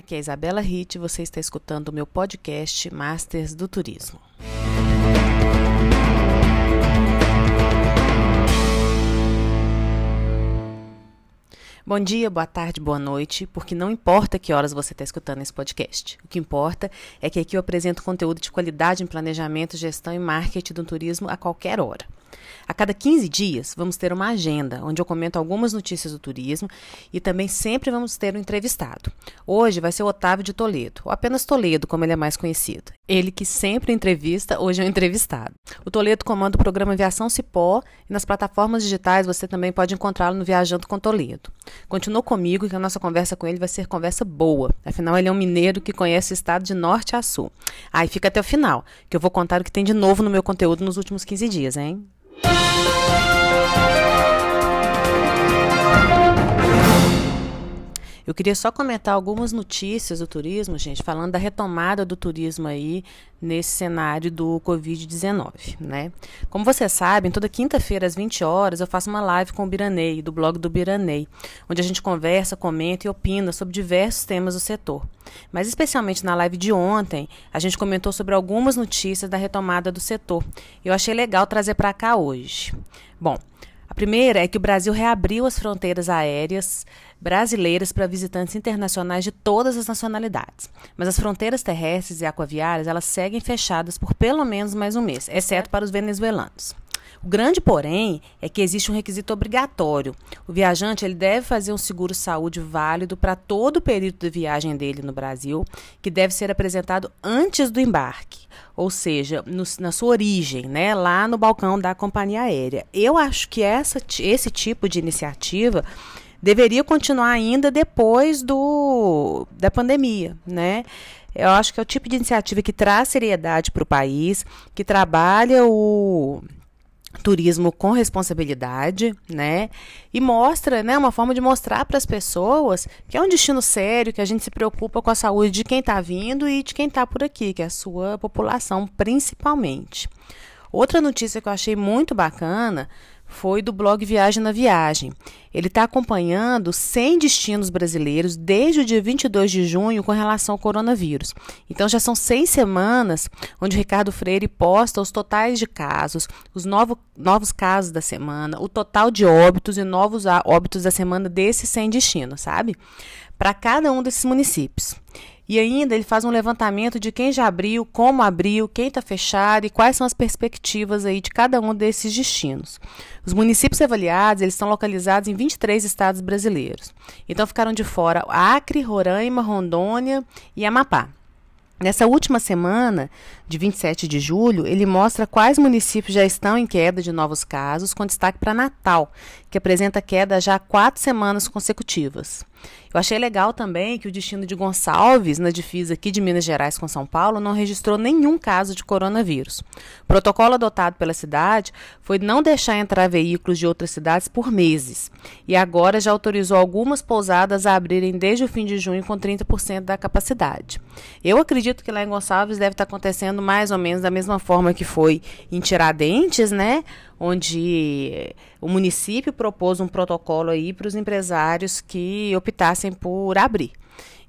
Aqui é Isabela Ritt você está escutando o meu podcast Masters do Turismo. Bom dia, boa tarde, boa noite, porque não importa que horas você está escutando esse podcast. O que importa é que aqui eu apresento conteúdo de qualidade em planejamento, gestão e marketing do turismo a qualquer hora. A cada 15 dias, vamos ter uma agenda onde eu comento algumas notícias do turismo e também sempre vamos ter um entrevistado. Hoje vai ser o Otávio de Toledo, ou apenas Toledo, como ele é mais conhecido. Ele que sempre entrevista, hoje é um entrevistado. O Toledo comanda o programa Aviação Cipó e nas plataformas digitais você também pode encontrá-lo no Viajando com Toledo. Continua comigo que a nossa conversa com ele vai ser conversa boa. Afinal, ele é um mineiro que conhece o estado de norte a sul. Aí fica até o final, que eu vou contar o que tem de novo no meu conteúdo nos últimos 15 dias, hein? Eu queria só comentar algumas notícias do turismo, gente, falando da retomada do turismo aí nesse cenário do Covid-19, né? Como vocês sabem, toda quinta-feira às 20 horas eu faço uma live com o Biranei, do blog do Biranei, onde a gente conversa, comenta e opina sobre diversos temas do setor. Mas especialmente na live de ontem, a gente comentou sobre algumas notícias da retomada do setor. Eu achei legal trazer para cá hoje. Bom, a primeira é que o Brasil reabriu as fronteiras aéreas brasileiras para visitantes internacionais de todas as nacionalidades. Mas as fronteiras terrestres e aquaviárias, elas seguem fechadas por pelo menos mais um mês, exceto para os venezuelanos. O grande porém é que existe um requisito obrigatório. O viajante ele deve fazer um seguro saúde válido para todo o período de viagem dele no Brasil, que deve ser apresentado antes do embarque, ou seja, no, na sua origem, né, lá no balcão da companhia aérea. Eu acho que essa, esse tipo de iniciativa deveria continuar ainda depois do, da pandemia, né? Eu acho que é o tipo de iniciativa que traz seriedade para o país, que trabalha o turismo com responsabilidade, né? E mostra, né, uma forma de mostrar para as pessoas que é um destino sério, que a gente se preocupa com a saúde de quem está vindo e de quem está por aqui, que é a sua população principalmente. Outra notícia que eu achei muito bacana foi do blog Viagem na Viagem. Ele está acompanhando 100 destinos brasileiros desde o dia 22 de junho com relação ao coronavírus. Então já são seis semanas onde Ricardo Freire posta os totais de casos, os novo, novos casos da semana, o total de óbitos e novos óbitos da semana desses 100 destinos, sabe? Para cada um desses municípios. E ainda ele faz um levantamento de quem já abriu, como abriu, quem está fechado e quais são as perspectivas aí de cada um desses destinos. Os municípios avaliados eles estão localizados em 23 estados brasileiros. Então ficaram de fora Acre, Roraima, Rondônia e Amapá. Nessa última semana, de 27 de julho, ele mostra quais municípios já estão em queda de novos casos, com destaque para Natal, que apresenta queda já há quatro semanas consecutivas. Eu achei legal também que o destino de Gonçalves, na divisa aqui de Minas Gerais com São Paulo, não registrou nenhum caso de coronavírus. O protocolo adotado pela cidade foi não deixar entrar veículos de outras cidades por meses. E agora já autorizou algumas pousadas a abrirem desde o fim de junho com 30% da capacidade. Eu acredito que lá em Gonçalves deve estar acontecendo mais ou menos da mesma forma que foi em Tiradentes, né? onde o município propôs um protocolo aí para os empresários que optassem por abrir.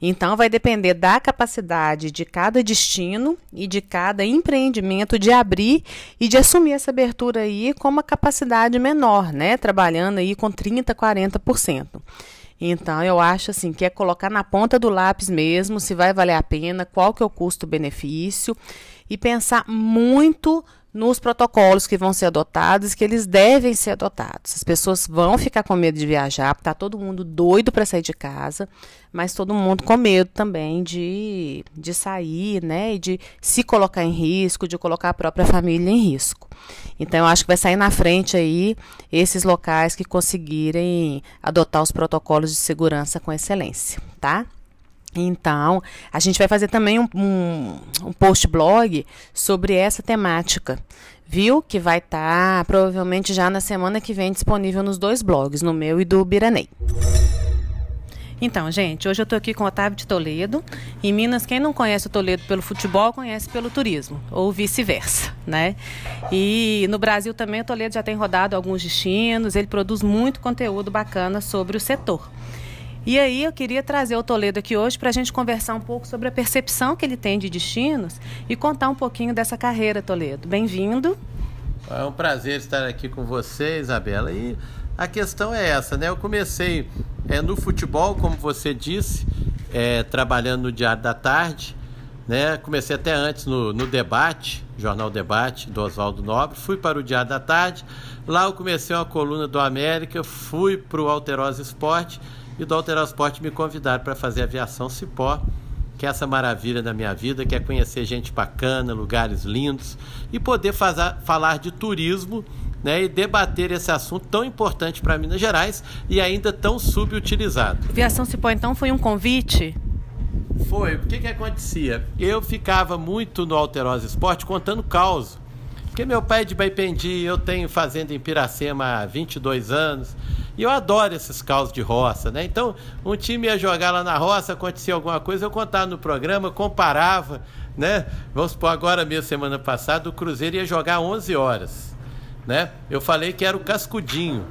Então, vai depender da capacidade de cada destino e de cada empreendimento de abrir e de assumir essa abertura aí com uma capacidade menor, né? Trabalhando aí com 30%, 40%. Então, eu acho assim que é colocar na ponta do lápis mesmo se vai valer a pena, qual que é o custo-benefício e pensar muito nos protocolos que vão ser adotados, que eles devem ser adotados. As pessoas vão ficar com medo de viajar, está todo mundo doido para sair de casa, mas todo mundo com medo também de, de sair, né, e de se colocar em risco, de colocar a própria família em risco. Então, eu acho que vai sair na frente aí esses locais que conseguirem adotar os protocolos de segurança com excelência, tá? Então, a gente vai fazer também um, um, um post blog sobre essa temática, viu? Que vai estar tá, provavelmente já na semana que vem disponível nos dois blogs, no meu e do Biranei. Então, gente, hoje eu estou aqui com o Otávio de Toledo. Em Minas, quem não conhece o Toledo pelo futebol, conhece pelo turismo, ou vice-versa, né? E no Brasil também o Toledo já tem rodado alguns destinos, ele produz muito conteúdo bacana sobre o setor. E aí eu queria trazer o Toledo aqui hoje para a gente conversar um pouco sobre a percepção que ele tem de destinos e contar um pouquinho dessa carreira, Toledo. Bem-vindo. É um prazer estar aqui com você, Isabela. E a questão é essa, né? Eu comecei é, no futebol, como você disse, é, trabalhando no Diário da Tarde, né? Comecei até antes no, no Debate, Jornal Debate, do Oswaldo Nobre. Fui para o Diário da Tarde. Lá eu comecei uma coluna do América, fui para o Alterosa Esporte e do Alterosa Esporte me convidaram para fazer aviação Cipó, que é essa maravilha da minha vida, que é conhecer gente bacana, lugares lindos e poder fazer, falar de turismo né, e debater esse assunto tão importante para Minas Gerais e ainda tão subutilizado. Aviação Cipó, então, foi um convite? Foi. O que, que acontecia? Eu ficava muito no Alterosa Esporte contando caos. Porque meu pai é de Baipendi, eu tenho fazenda em Piracema há 22 anos. E eu adoro esses caos de roça, né? Então, um time ia jogar lá na roça, acontecia alguma coisa, eu contava no programa, comparava, né? Vamos supor, agora mesmo, semana passada, o Cruzeiro ia jogar 11 horas né? Eu falei que era o cascudinho,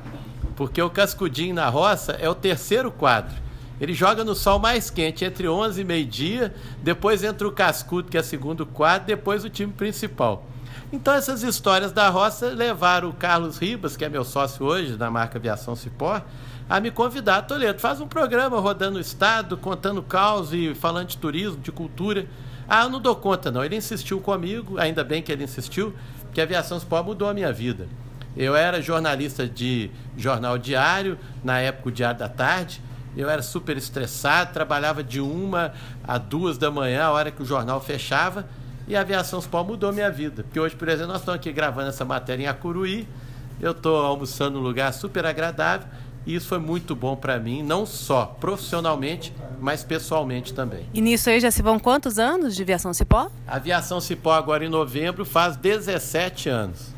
porque o cascudinho na roça é o terceiro quadro. Ele joga no sol mais quente, entre 11 e meio-dia, depois entra o cascudo, que é o segundo quadro, depois o time principal. Então essas histórias da roça levaram o Carlos Ribas, que é meu sócio hoje da marca Aviação Cipó, a me convidar, Toledo, faz um programa rodando o estado, contando caos e falando de turismo, de cultura. Ah, eu não dou conta não. Ele insistiu comigo, ainda bem que ele insistiu, que a aviação Cipó mudou a minha vida. Eu era jornalista de jornal diário, na época o Diário da Tarde. Eu era super estressado, trabalhava de uma a duas da manhã, a hora que o jornal fechava. E a aviação Sport mudou minha vida. Porque hoje, por exemplo, nós estamos aqui gravando essa matéria em Acuruí. Eu estou almoçando num lugar super agradável. E isso foi muito bom para mim, não só profissionalmente, mas pessoalmente também. E nisso aí já se vão quantos anos de aviação Cipó? A aviação Cipó agora em novembro faz 17 anos,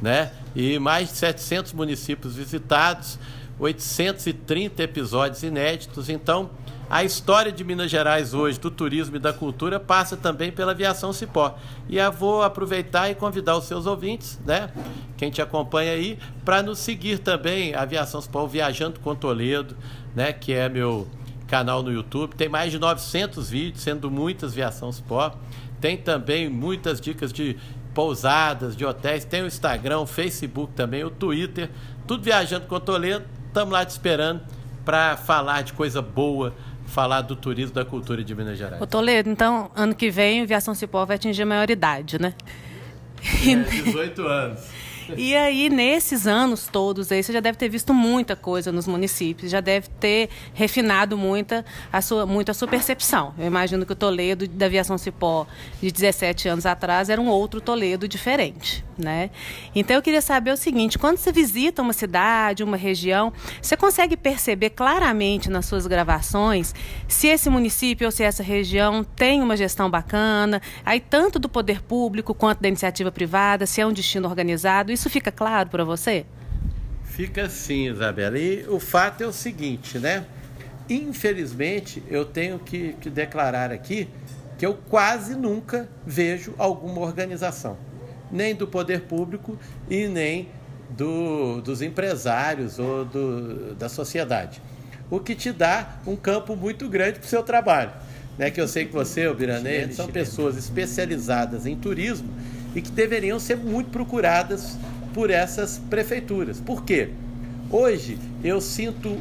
né? E mais de 700 municípios visitados, 830 episódios inéditos. Então, a história de Minas Gerais hoje, do turismo e da cultura, passa também pela aviação Cipó. E eu vou aproveitar e convidar os seus ouvintes, né? Quem te acompanha aí, para nos seguir também, Aviação Cipó Viajando com Toledo, né? Que é meu canal no YouTube. Tem mais de 900 vídeos, sendo muitas Aviação Cipó. Tem também muitas dicas de pousadas, de hotéis. Tem o Instagram, o Facebook também, o Twitter. Tudo Viajando com Toledo. Estamos lá te esperando para falar de coisa boa, falar do turismo, da cultura de Minas Gerais. Ô Toledo, então, ano que vem, o Viação Cipó vai atingir a maioridade, né? É, 18 anos. E aí, nesses anos todos aí, você já deve ter visto muita coisa nos municípios, já deve ter refinado muita a sua, muito a sua percepção. Eu imagino que o Toledo da Aviação Cipó de 17 anos atrás era um outro Toledo diferente, né? Então eu queria saber o seguinte, quando você visita uma cidade, uma região, você consegue perceber claramente nas suas gravações se esse município ou se essa região tem uma gestão bacana, aí tanto do poder público quanto da iniciativa privada, se é um destino organizado, isso fica claro para você? Fica sim, Isabela. E o fato é o seguinte, né? Infelizmente, eu tenho que, que declarar aqui que eu quase nunca vejo alguma organização, nem do poder público e nem do, dos empresários ou do, da sociedade. O que te dá um campo muito grande para o seu trabalho. Né? Que eu sei que você, o Biranê, são pessoas especializadas em turismo e que deveriam ser muito procuradas por essas prefeituras. Por quê? Hoje eu sinto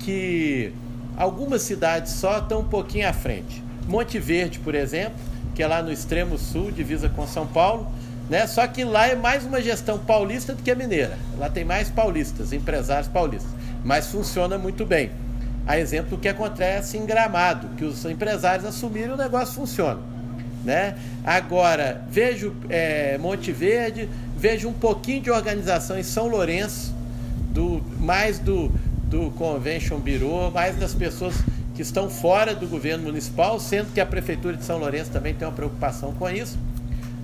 que algumas cidades só estão um pouquinho à frente. Monte Verde, por exemplo, que é lá no extremo sul, divisa com São Paulo, né? Só que lá é mais uma gestão paulista do que a mineira. Lá tem mais paulistas, empresários paulistas, mas funciona muito bem. A exemplo do que acontece em Gramado, que os empresários assumiram e o negócio funciona. Né? Agora, vejo é, Monte Verde, vejo um pouquinho de organização em São Lourenço, do, mais do, do Convention Bureau, mais das pessoas que estão fora do governo municipal, sendo que a Prefeitura de São Lourenço também tem uma preocupação com isso.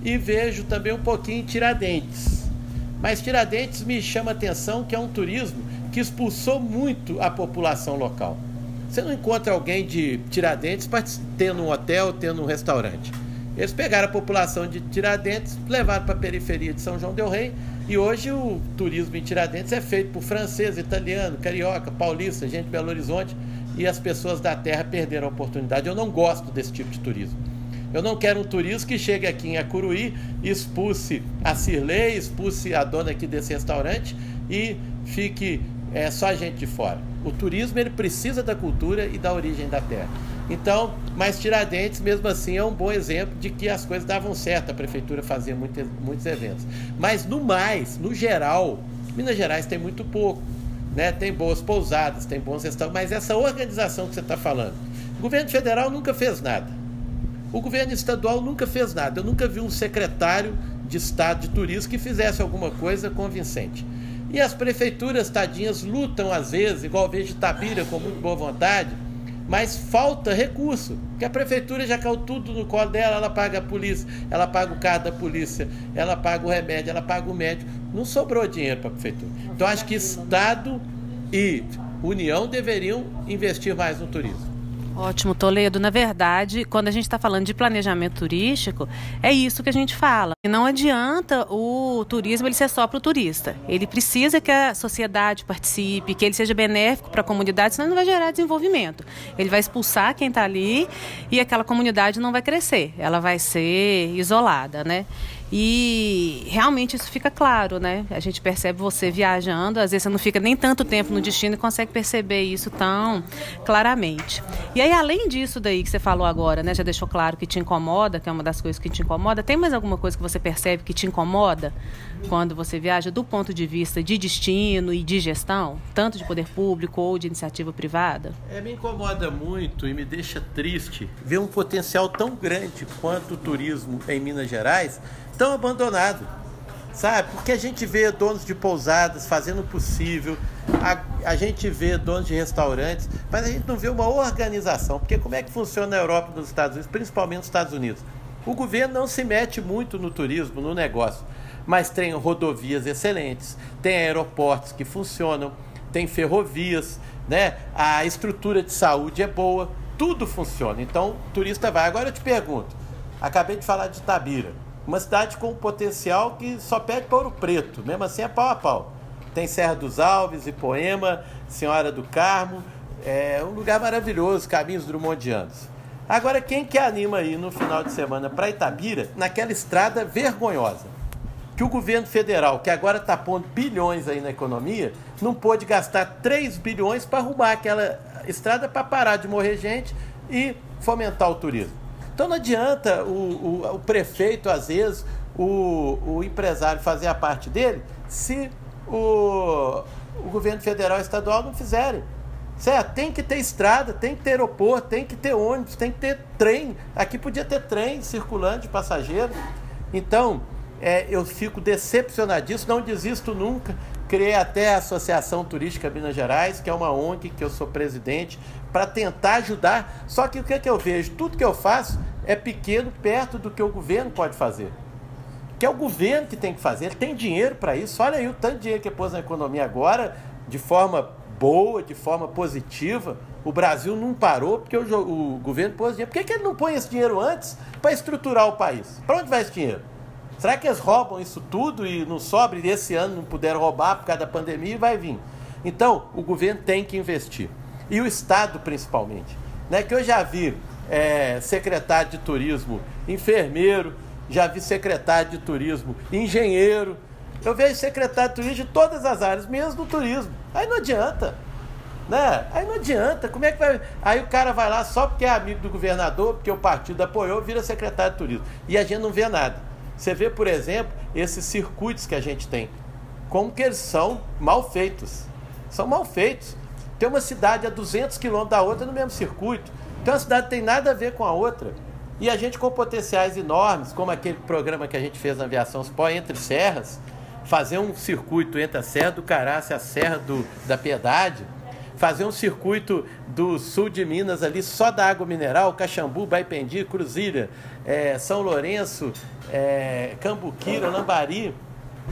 E vejo também um pouquinho em Tiradentes. Mas Tiradentes me chama a atenção que é um turismo que expulsou muito a população local. Você não encontra alguém de Tiradentes tendo um hotel, tendo um restaurante. Eles pegaram a população de Tiradentes, levaram para a periferia de São João del Rei e hoje o turismo em Tiradentes é feito por francês, italiano, carioca, paulista, gente de Belo Horizonte e as pessoas da terra perderam a oportunidade. Eu não gosto desse tipo de turismo. Eu não quero um turista que chegue aqui em Acuruí, expulse a Cirlei, expulse a dona aqui desse restaurante e fique é, só gente de fora. O turismo ele precisa da cultura e da origem da terra. Então, mas Tiradentes, mesmo assim, é um bom exemplo de que as coisas davam certo, a prefeitura fazia muitos, muitos eventos. Mas no mais, no geral, Minas Gerais tem muito pouco. Né? Tem boas pousadas, tem bons restaurantes, mas essa organização que você está falando, o governo federal nunca fez nada. O governo estadual nunca fez nada. Eu nunca vi um secretário de Estado de Turismo que fizesse alguma coisa convincente. E as prefeituras, tadinhas, lutam às vezes, igual vejo Tabira, com muito boa vontade, mas falta recurso. Que a prefeitura já caiu tudo no colo dela, ela paga a polícia, ela paga o carro da polícia, ela paga o remédio, ela paga o médico. Não sobrou dinheiro para a prefeitura. Então acho que Estado e União deveriam investir mais no turismo. Ótimo, Toledo. Na verdade, quando a gente está falando de planejamento turístico, é isso que a gente fala. Não adianta o turismo ele ser só para o turista. Ele precisa que a sociedade participe, que ele seja benéfico para a comunidade, senão não vai gerar desenvolvimento. Ele vai expulsar quem está ali e aquela comunidade não vai crescer. Ela vai ser isolada, né? E realmente isso fica claro, né? A gente percebe você viajando, às vezes você não fica nem tanto tempo no destino e consegue perceber isso tão claramente. E aí, além disso daí que você falou agora, né? Já deixou claro que te incomoda, que é uma das coisas que te incomoda. Tem mais alguma coisa que você percebe que te incomoda quando você viaja do ponto de vista de destino e de gestão, tanto de poder público ou de iniciativa privada? É, me incomoda muito e me deixa triste ver um potencial tão grande quanto o turismo em Minas Gerais tão abandonado. Sabe? Porque a gente vê donos de pousadas fazendo o possível, a, a gente vê donos de restaurantes, mas a gente não vê uma organização. Porque como é que funciona na Europa e nos Estados Unidos, principalmente nos Estados Unidos? O governo não se mete muito no turismo, no negócio, mas tem rodovias excelentes, tem aeroportos que funcionam, tem ferrovias, né? a estrutura de saúde é boa, tudo funciona. Então o turista vai. Agora eu te pergunto, acabei de falar de Tabira. Uma cidade com um potencial que só pede para Ouro Preto, mesmo assim é pau a pau. Tem Serra dos Alves, Ipoema, Senhora do Carmo, é um lugar maravilhoso, caminhos drumondianos. Agora, quem que anima aí no final de semana para Itabira, naquela estrada vergonhosa? Que o governo federal, que agora está pondo bilhões aí na economia, não pôde gastar 3 bilhões para arrumar aquela estrada para parar de morrer gente e fomentar o turismo. Então não adianta o, o, o prefeito, às vezes, o, o empresário fazer a parte dele se o, o governo federal e estadual não fizerem. Certo? Tem que ter estrada, tem que ter aeroporto, tem que ter ônibus, tem que ter trem. Aqui podia ter trem circulando de passageiro. Então, é, eu fico decepcionadíssimo, não desisto nunca. Criei até a Associação Turística Minas Gerais, que é uma ONG que eu sou presidente, para tentar ajudar. Só que o que, é que eu vejo? Tudo que eu faço é pequeno perto do que o governo pode fazer. Que é o governo que tem que fazer, ele tem dinheiro para isso. Olha aí o tanto de dinheiro que pôs na economia agora, de forma boa, de forma positiva. O Brasil não parou porque o, o governo pôs dinheiro. Por que, que ele não põe esse dinheiro antes para estruturar o país? Para onde vai esse dinheiro? Será que eles roubam isso tudo e não sobra e esse ano não puderam roubar por causa da pandemia e vai vir? Então, o governo tem que investir. E o Estado, principalmente. Né? Que eu já vi é, secretário de turismo, enfermeiro, já vi secretário de turismo, engenheiro. Eu vejo secretário de turismo de todas as áreas, menos do turismo. Aí não adianta. Né? Aí não adianta. Como é que vai. Aí o cara vai lá só porque é amigo do governador, porque o partido apoiou, vira secretário de turismo. E a gente não vê nada. Você vê, por exemplo, esses circuitos que a gente tem, como que eles são mal feitos. São mal feitos. Tem uma cidade a 200 quilômetros da outra no mesmo circuito. Então a cidade tem nada a ver com a outra. E a gente com potenciais enormes, como aquele programa que a gente fez na aviação Spó, entre serras, fazer um circuito entre a Serra do Caraça e a Serra do, da Piedade, fazer um circuito do sul de Minas ali só da água mineral, Caxambu, Baipendi, Cruzilha, é, São Lourenço, é, Cambuquira, Lambari.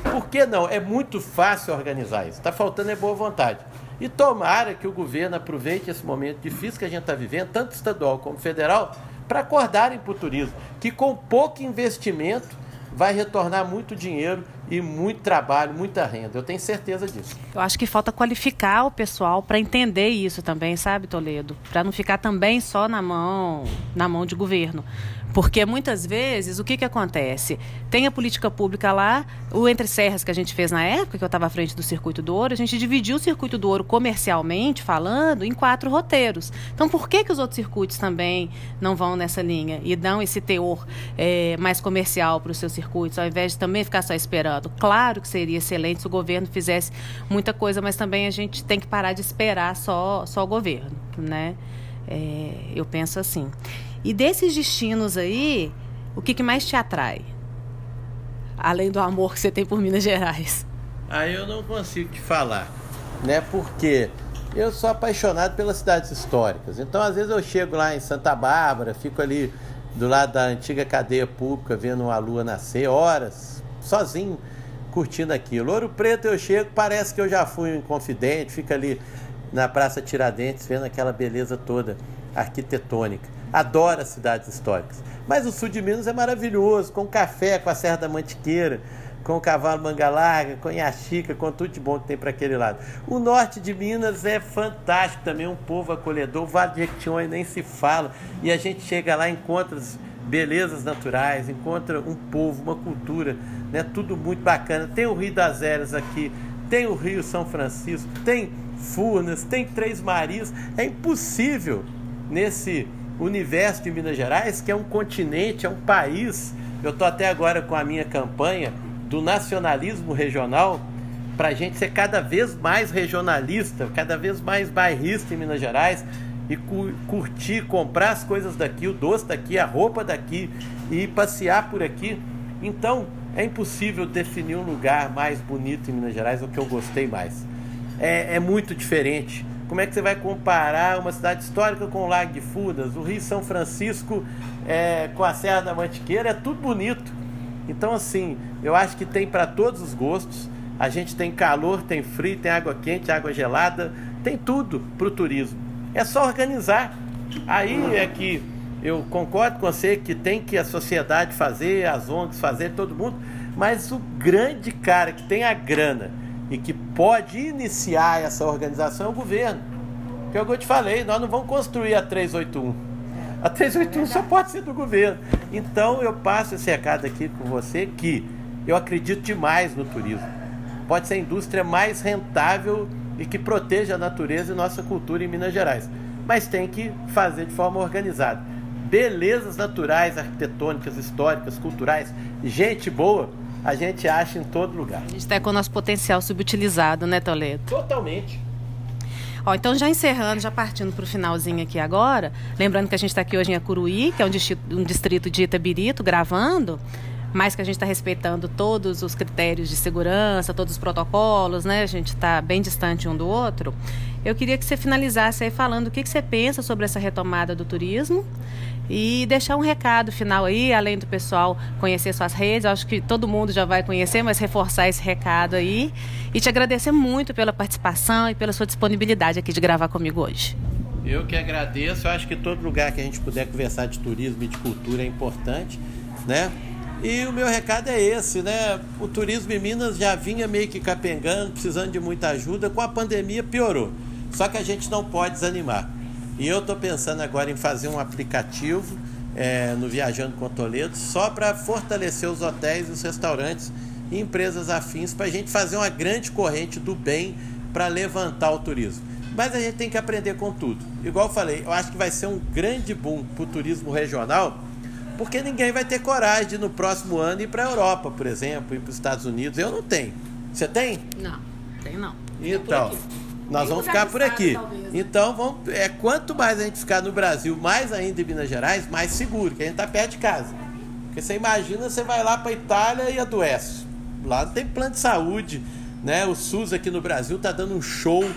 Por que não? É muito fácil organizar isso. Está faltando é boa vontade. E tomara que o governo aproveite esse momento difícil que a gente está vivendo, tanto estadual como federal, para acordarem para o turismo, que com pouco investimento vai retornar muito dinheiro e muito trabalho, muita renda. Eu tenho certeza disso. Eu acho que falta qualificar o pessoal para entender isso também, sabe, Toledo? Para não ficar também só na mão, na mão de governo. Porque muitas vezes o que, que acontece? Tem a política pública lá, o Entre Serras que a gente fez na época, que eu estava à frente do Circuito do Ouro, a gente dividiu o Circuito do Ouro comercialmente falando em quatro roteiros. Então por que, que os outros circuitos também não vão nessa linha e dão esse teor é, mais comercial para os seus circuitos, ao invés de também ficar só esperando? Claro que seria excelente se o governo fizesse muita coisa, mas também a gente tem que parar de esperar só, só o governo, né? É, eu penso assim. E desses destinos aí, o que, que mais te atrai? Além do amor que você tem por Minas Gerais. Aí eu não consigo te falar, né? Porque eu sou apaixonado pelas cidades históricas. Então, às vezes eu chego lá em Santa Bárbara, fico ali do lado da antiga cadeia pública, vendo uma lua nascer, horas, sozinho, curtindo aquilo. Ouro Preto eu chego, parece que eu já fui um confidente, fica ali na Praça Tiradentes, vendo aquela beleza toda arquitetônica. Adoro as cidades históricas. Mas o sul de Minas é maravilhoso, com café, com a Serra da Mantiqueira, com o cavalo manga larga, com Iaxica, com tudo de bom que tem para aquele lado. O norte de Minas é fantástico também, um povo acolhedor. O Vale de Jequitinhonha nem se fala. E a gente chega lá, encontra belezas naturais, encontra um povo, uma cultura, né? tudo muito bacana. Tem o Rio das Eras aqui, tem o Rio São Francisco, tem Furnas, tem Três Marias. É impossível nesse universo de Minas Gerais, que é um continente, é um país. Eu estou até agora com a minha campanha do nacionalismo regional para a gente ser cada vez mais regionalista, cada vez mais bairrista em Minas Gerais e curtir, comprar as coisas daqui, o doce daqui, a roupa daqui e passear por aqui. Então, é impossível definir um lugar mais bonito em Minas Gerais, o que eu gostei mais. É, é muito diferente como é que você vai comparar uma cidade histórica com o Lago de Fudas, o Rio São Francisco é, com a Serra da Mantiqueira? É tudo bonito. Então, assim, eu acho que tem para todos os gostos. A gente tem calor, tem frio, tem água quente, água gelada, tem tudo para o turismo. É só organizar. Aí é que eu concordo com você que tem que a sociedade fazer, as ONGs fazer, todo mundo, mas o grande cara que tem a grana e que pode iniciar essa organização é o governo. Que é o que eu te falei, nós não vamos construir a 381. A 381 só pode ser do governo. Então eu passo esse recado aqui com você que eu acredito demais no turismo. Pode ser a indústria mais rentável e que proteja a natureza e nossa cultura em Minas Gerais. Mas tem que fazer de forma organizada. Belezas naturais, arquitetônicas, históricas, culturais, gente boa a gente acha em todo lugar. A gente está com o nosso potencial subutilizado, né, Toledo? Totalmente. Ó, então, já encerrando, já partindo para o finalzinho aqui agora, lembrando que a gente está aqui hoje em Acuruí, que é um distrito, um distrito de Itabirito, gravando, mas que a gente está respeitando todos os critérios de segurança, todos os protocolos, né? A gente está bem distante um do outro. Eu queria que você finalizasse aí falando o que, que você pensa sobre essa retomada do turismo e deixar um recado final aí, além do pessoal conhecer suas redes, acho que todo mundo já vai conhecer, mas reforçar esse recado aí e te agradecer muito pela participação e pela sua disponibilidade aqui de gravar comigo hoje. Eu que agradeço, eu acho que todo lugar que a gente puder conversar de turismo e de cultura é importante, né? E o meu recado é esse, né? O turismo em Minas já vinha meio que capengando, precisando de muita ajuda, com a pandemia piorou. Só que a gente não pode desanimar. E eu estou pensando agora em fazer um aplicativo é, no Viajando com Toledo só para fortalecer os hotéis, os restaurantes e empresas afins para a gente fazer uma grande corrente do bem para levantar o turismo. Mas a gente tem que aprender com tudo. Igual eu falei, eu acho que vai ser um grande boom para o turismo regional, porque ninguém vai ter coragem de no próximo ano ir para a Europa, por exemplo, ir para os Estados Unidos. Eu não tenho. Você tem? Não, tenho não. Então. Nós vamos ficar por aqui. Talvez, né? Então, vamos, é, quanto mais a gente ficar no Brasil, mais ainda em Minas Gerais, mais seguro, que a gente está perto de casa. Porque você imagina, você vai lá para Itália e adoece. Lá não tem plano de saúde, né? O SUS aqui no Brasil está dando um show.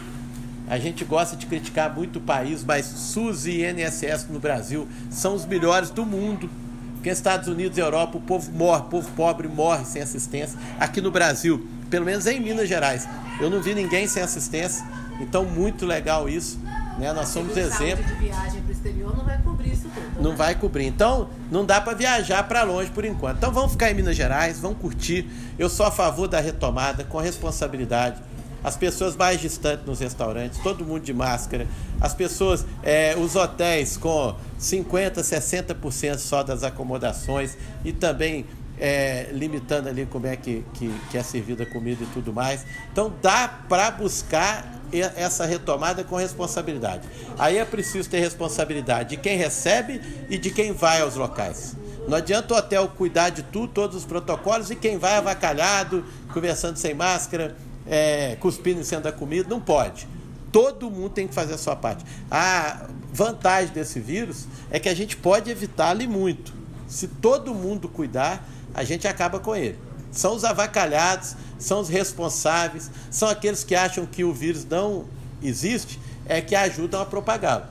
A gente gosta de criticar muito o país, mas SUS e INSS no Brasil são os melhores do mundo. Porque nos Estados Unidos e Europa o povo morre, o povo pobre morre sem assistência. Aqui no Brasil, pelo menos em Minas Gerais, eu não vi ninguém sem assistência. Então, muito legal isso. Né? Nós somos exemplo. De viagem exterior não vai cobrir isso tudo. Não né? vai cobrir. Então, não dá para viajar para longe por enquanto. Então, vamos ficar em Minas Gerais, vamos curtir. Eu sou a favor da retomada com responsabilidade. As pessoas mais distantes nos restaurantes, todo mundo de máscara. As pessoas, é, os hotéis com 50%, 60% só das acomodações e também é, limitando ali como é que, que, que é servida a comida e tudo mais. Então dá para buscar essa retomada com responsabilidade. Aí é preciso ter responsabilidade de quem recebe e de quem vai aos locais. Não adianta o hotel cuidar de tudo, todos os protocolos, e quem vai avacalhado, conversando sem máscara, é, cuspindo em cima da comida, não pode. Todo mundo tem que fazer a sua parte. A vantagem desse vírus é que a gente pode evitá-lo muito. Se todo mundo cuidar, a gente acaba com ele. São os avacalhados, são os responsáveis, são aqueles que acham que o vírus não existe, é que ajudam a propagá-lo.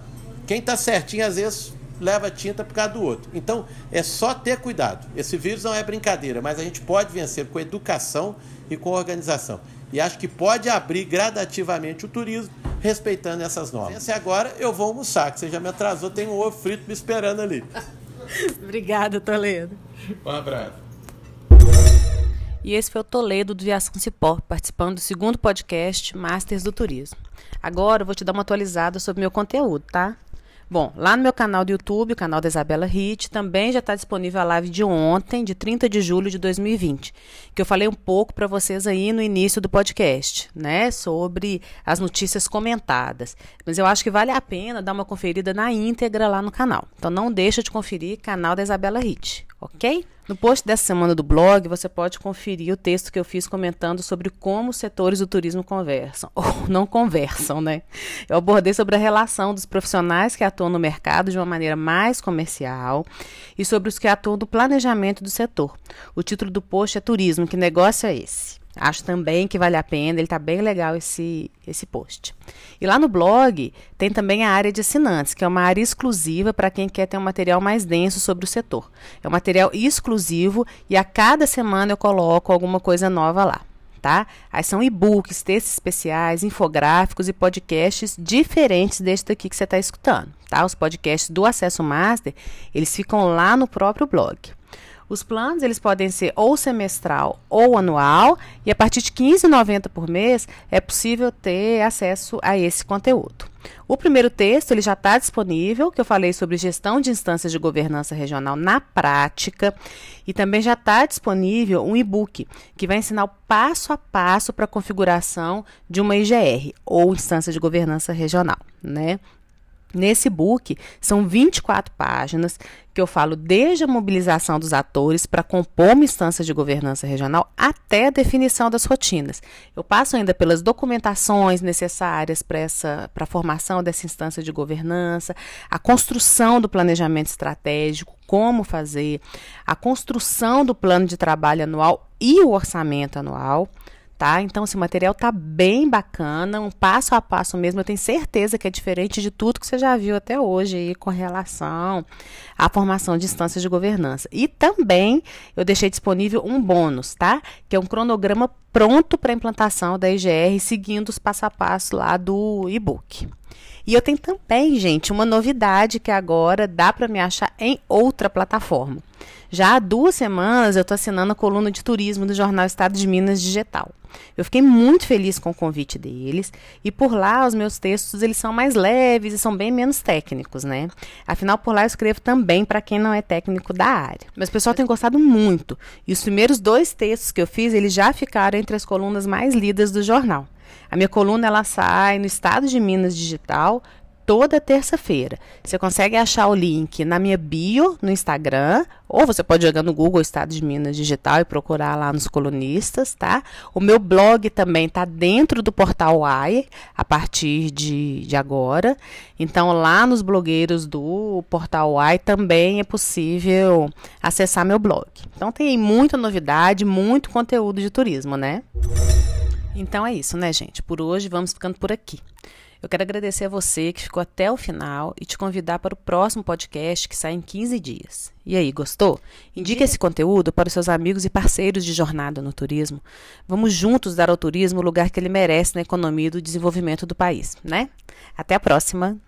Quem está certinho, às vezes, leva tinta por causa do outro. Então, é só ter cuidado. Esse vírus não é brincadeira, mas a gente pode vencer com educação e com organização. E acho que pode abrir gradativamente o turismo, respeitando essas normas. E agora eu vou almoçar, que você já me atrasou, tem um ovo frito me esperando ali. Obrigada, Toledo. Um abraço. E esse foi o Toledo do Viação Cipó, participando do segundo podcast Masters do Turismo. Agora eu vou te dar uma atualizada sobre meu conteúdo, tá? Bom, lá no meu canal do YouTube, o canal da Isabela Hit, também já está disponível a live de ontem, de 30 de julho de 2020, que eu falei um pouco para vocês aí no início do podcast, né, sobre as notícias comentadas. Mas eu acho que vale a pena dar uma conferida na íntegra lá no canal. Então não deixa de conferir canal da Isabela Hit, ok? No post dessa semana do blog, você pode conferir o texto que eu fiz comentando sobre como os setores do turismo conversam, ou não conversam, né? Eu abordei sobre a relação dos profissionais que atuam no mercado de uma maneira mais comercial e sobre os que atuam no planejamento do setor. O título do post é Turismo, que negócio é esse? Acho também que vale a pena, ele está bem legal esse, esse post. E lá no blog tem também a área de assinantes, que é uma área exclusiva para quem quer ter um material mais denso sobre o setor. É um material exclusivo e a cada semana eu coloco alguma coisa nova lá. Tá? Aí são e-books, textos especiais, infográficos e podcasts diferentes deste daqui que você está escutando. Tá? Os podcasts do Acesso Master, eles ficam lá no próprio blog. Os planos eles podem ser ou semestral ou anual e a partir de R$ 15,90 por mês é possível ter acesso a esse conteúdo. O primeiro texto ele já está disponível, que eu falei sobre gestão de instâncias de governança regional na prática, e também já está disponível um e-book que vai ensinar o passo a passo para a configuração de uma IGR ou instância de governança regional, né? Nesse book, são 24 páginas que eu falo desde a mobilização dos atores para compor uma instância de governança regional até a definição das rotinas. Eu passo ainda pelas documentações necessárias para a formação dessa instância de governança, a construção do planejamento estratégico, como fazer, a construção do plano de trabalho anual e o orçamento anual tá? Então, esse material tá bem bacana, um passo a passo mesmo. Eu tenho certeza que é diferente de tudo que você já viu até hoje aí com relação à formação de instâncias de governança. E também eu deixei disponível um bônus, tá? Que é um cronograma pronto para implantação da IGR, seguindo os passo a passo lá do e-book. E eu tenho também, gente, uma novidade que agora dá para me achar em outra plataforma. Já há duas semanas eu estou assinando a coluna de turismo do jornal Estado de Minas Digital. Eu fiquei muito feliz com o convite deles e por lá os meus textos eles são mais leves e são bem menos técnicos, né? Afinal por lá eu escrevo também para quem não é técnico da área. Mas o pessoal tem gostado muito e os primeiros dois textos que eu fiz eles já ficaram entre as colunas mais lidas do jornal. A minha coluna ela sai no Estado de Minas Digital toda terça-feira. Você consegue achar o link na minha bio no Instagram, ou você pode jogar no Google Estado de Minas Digital e procurar lá nos colunistas, tá? O meu blog também está dentro do portal AI a partir de, de agora. Então, lá nos blogueiros do portal AI também é possível acessar meu blog. Então, tem muita novidade, muito conteúdo de turismo, né? Então é isso, né, gente? Por hoje vamos ficando por aqui. Eu quero agradecer a você que ficou até o final e te convidar para o próximo podcast que sai em 15 dias. E aí, gostou? Indique esse conteúdo para os seus amigos e parceiros de jornada no turismo. Vamos juntos dar ao turismo o lugar que ele merece na economia e do desenvolvimento do país, né? Até a próxima!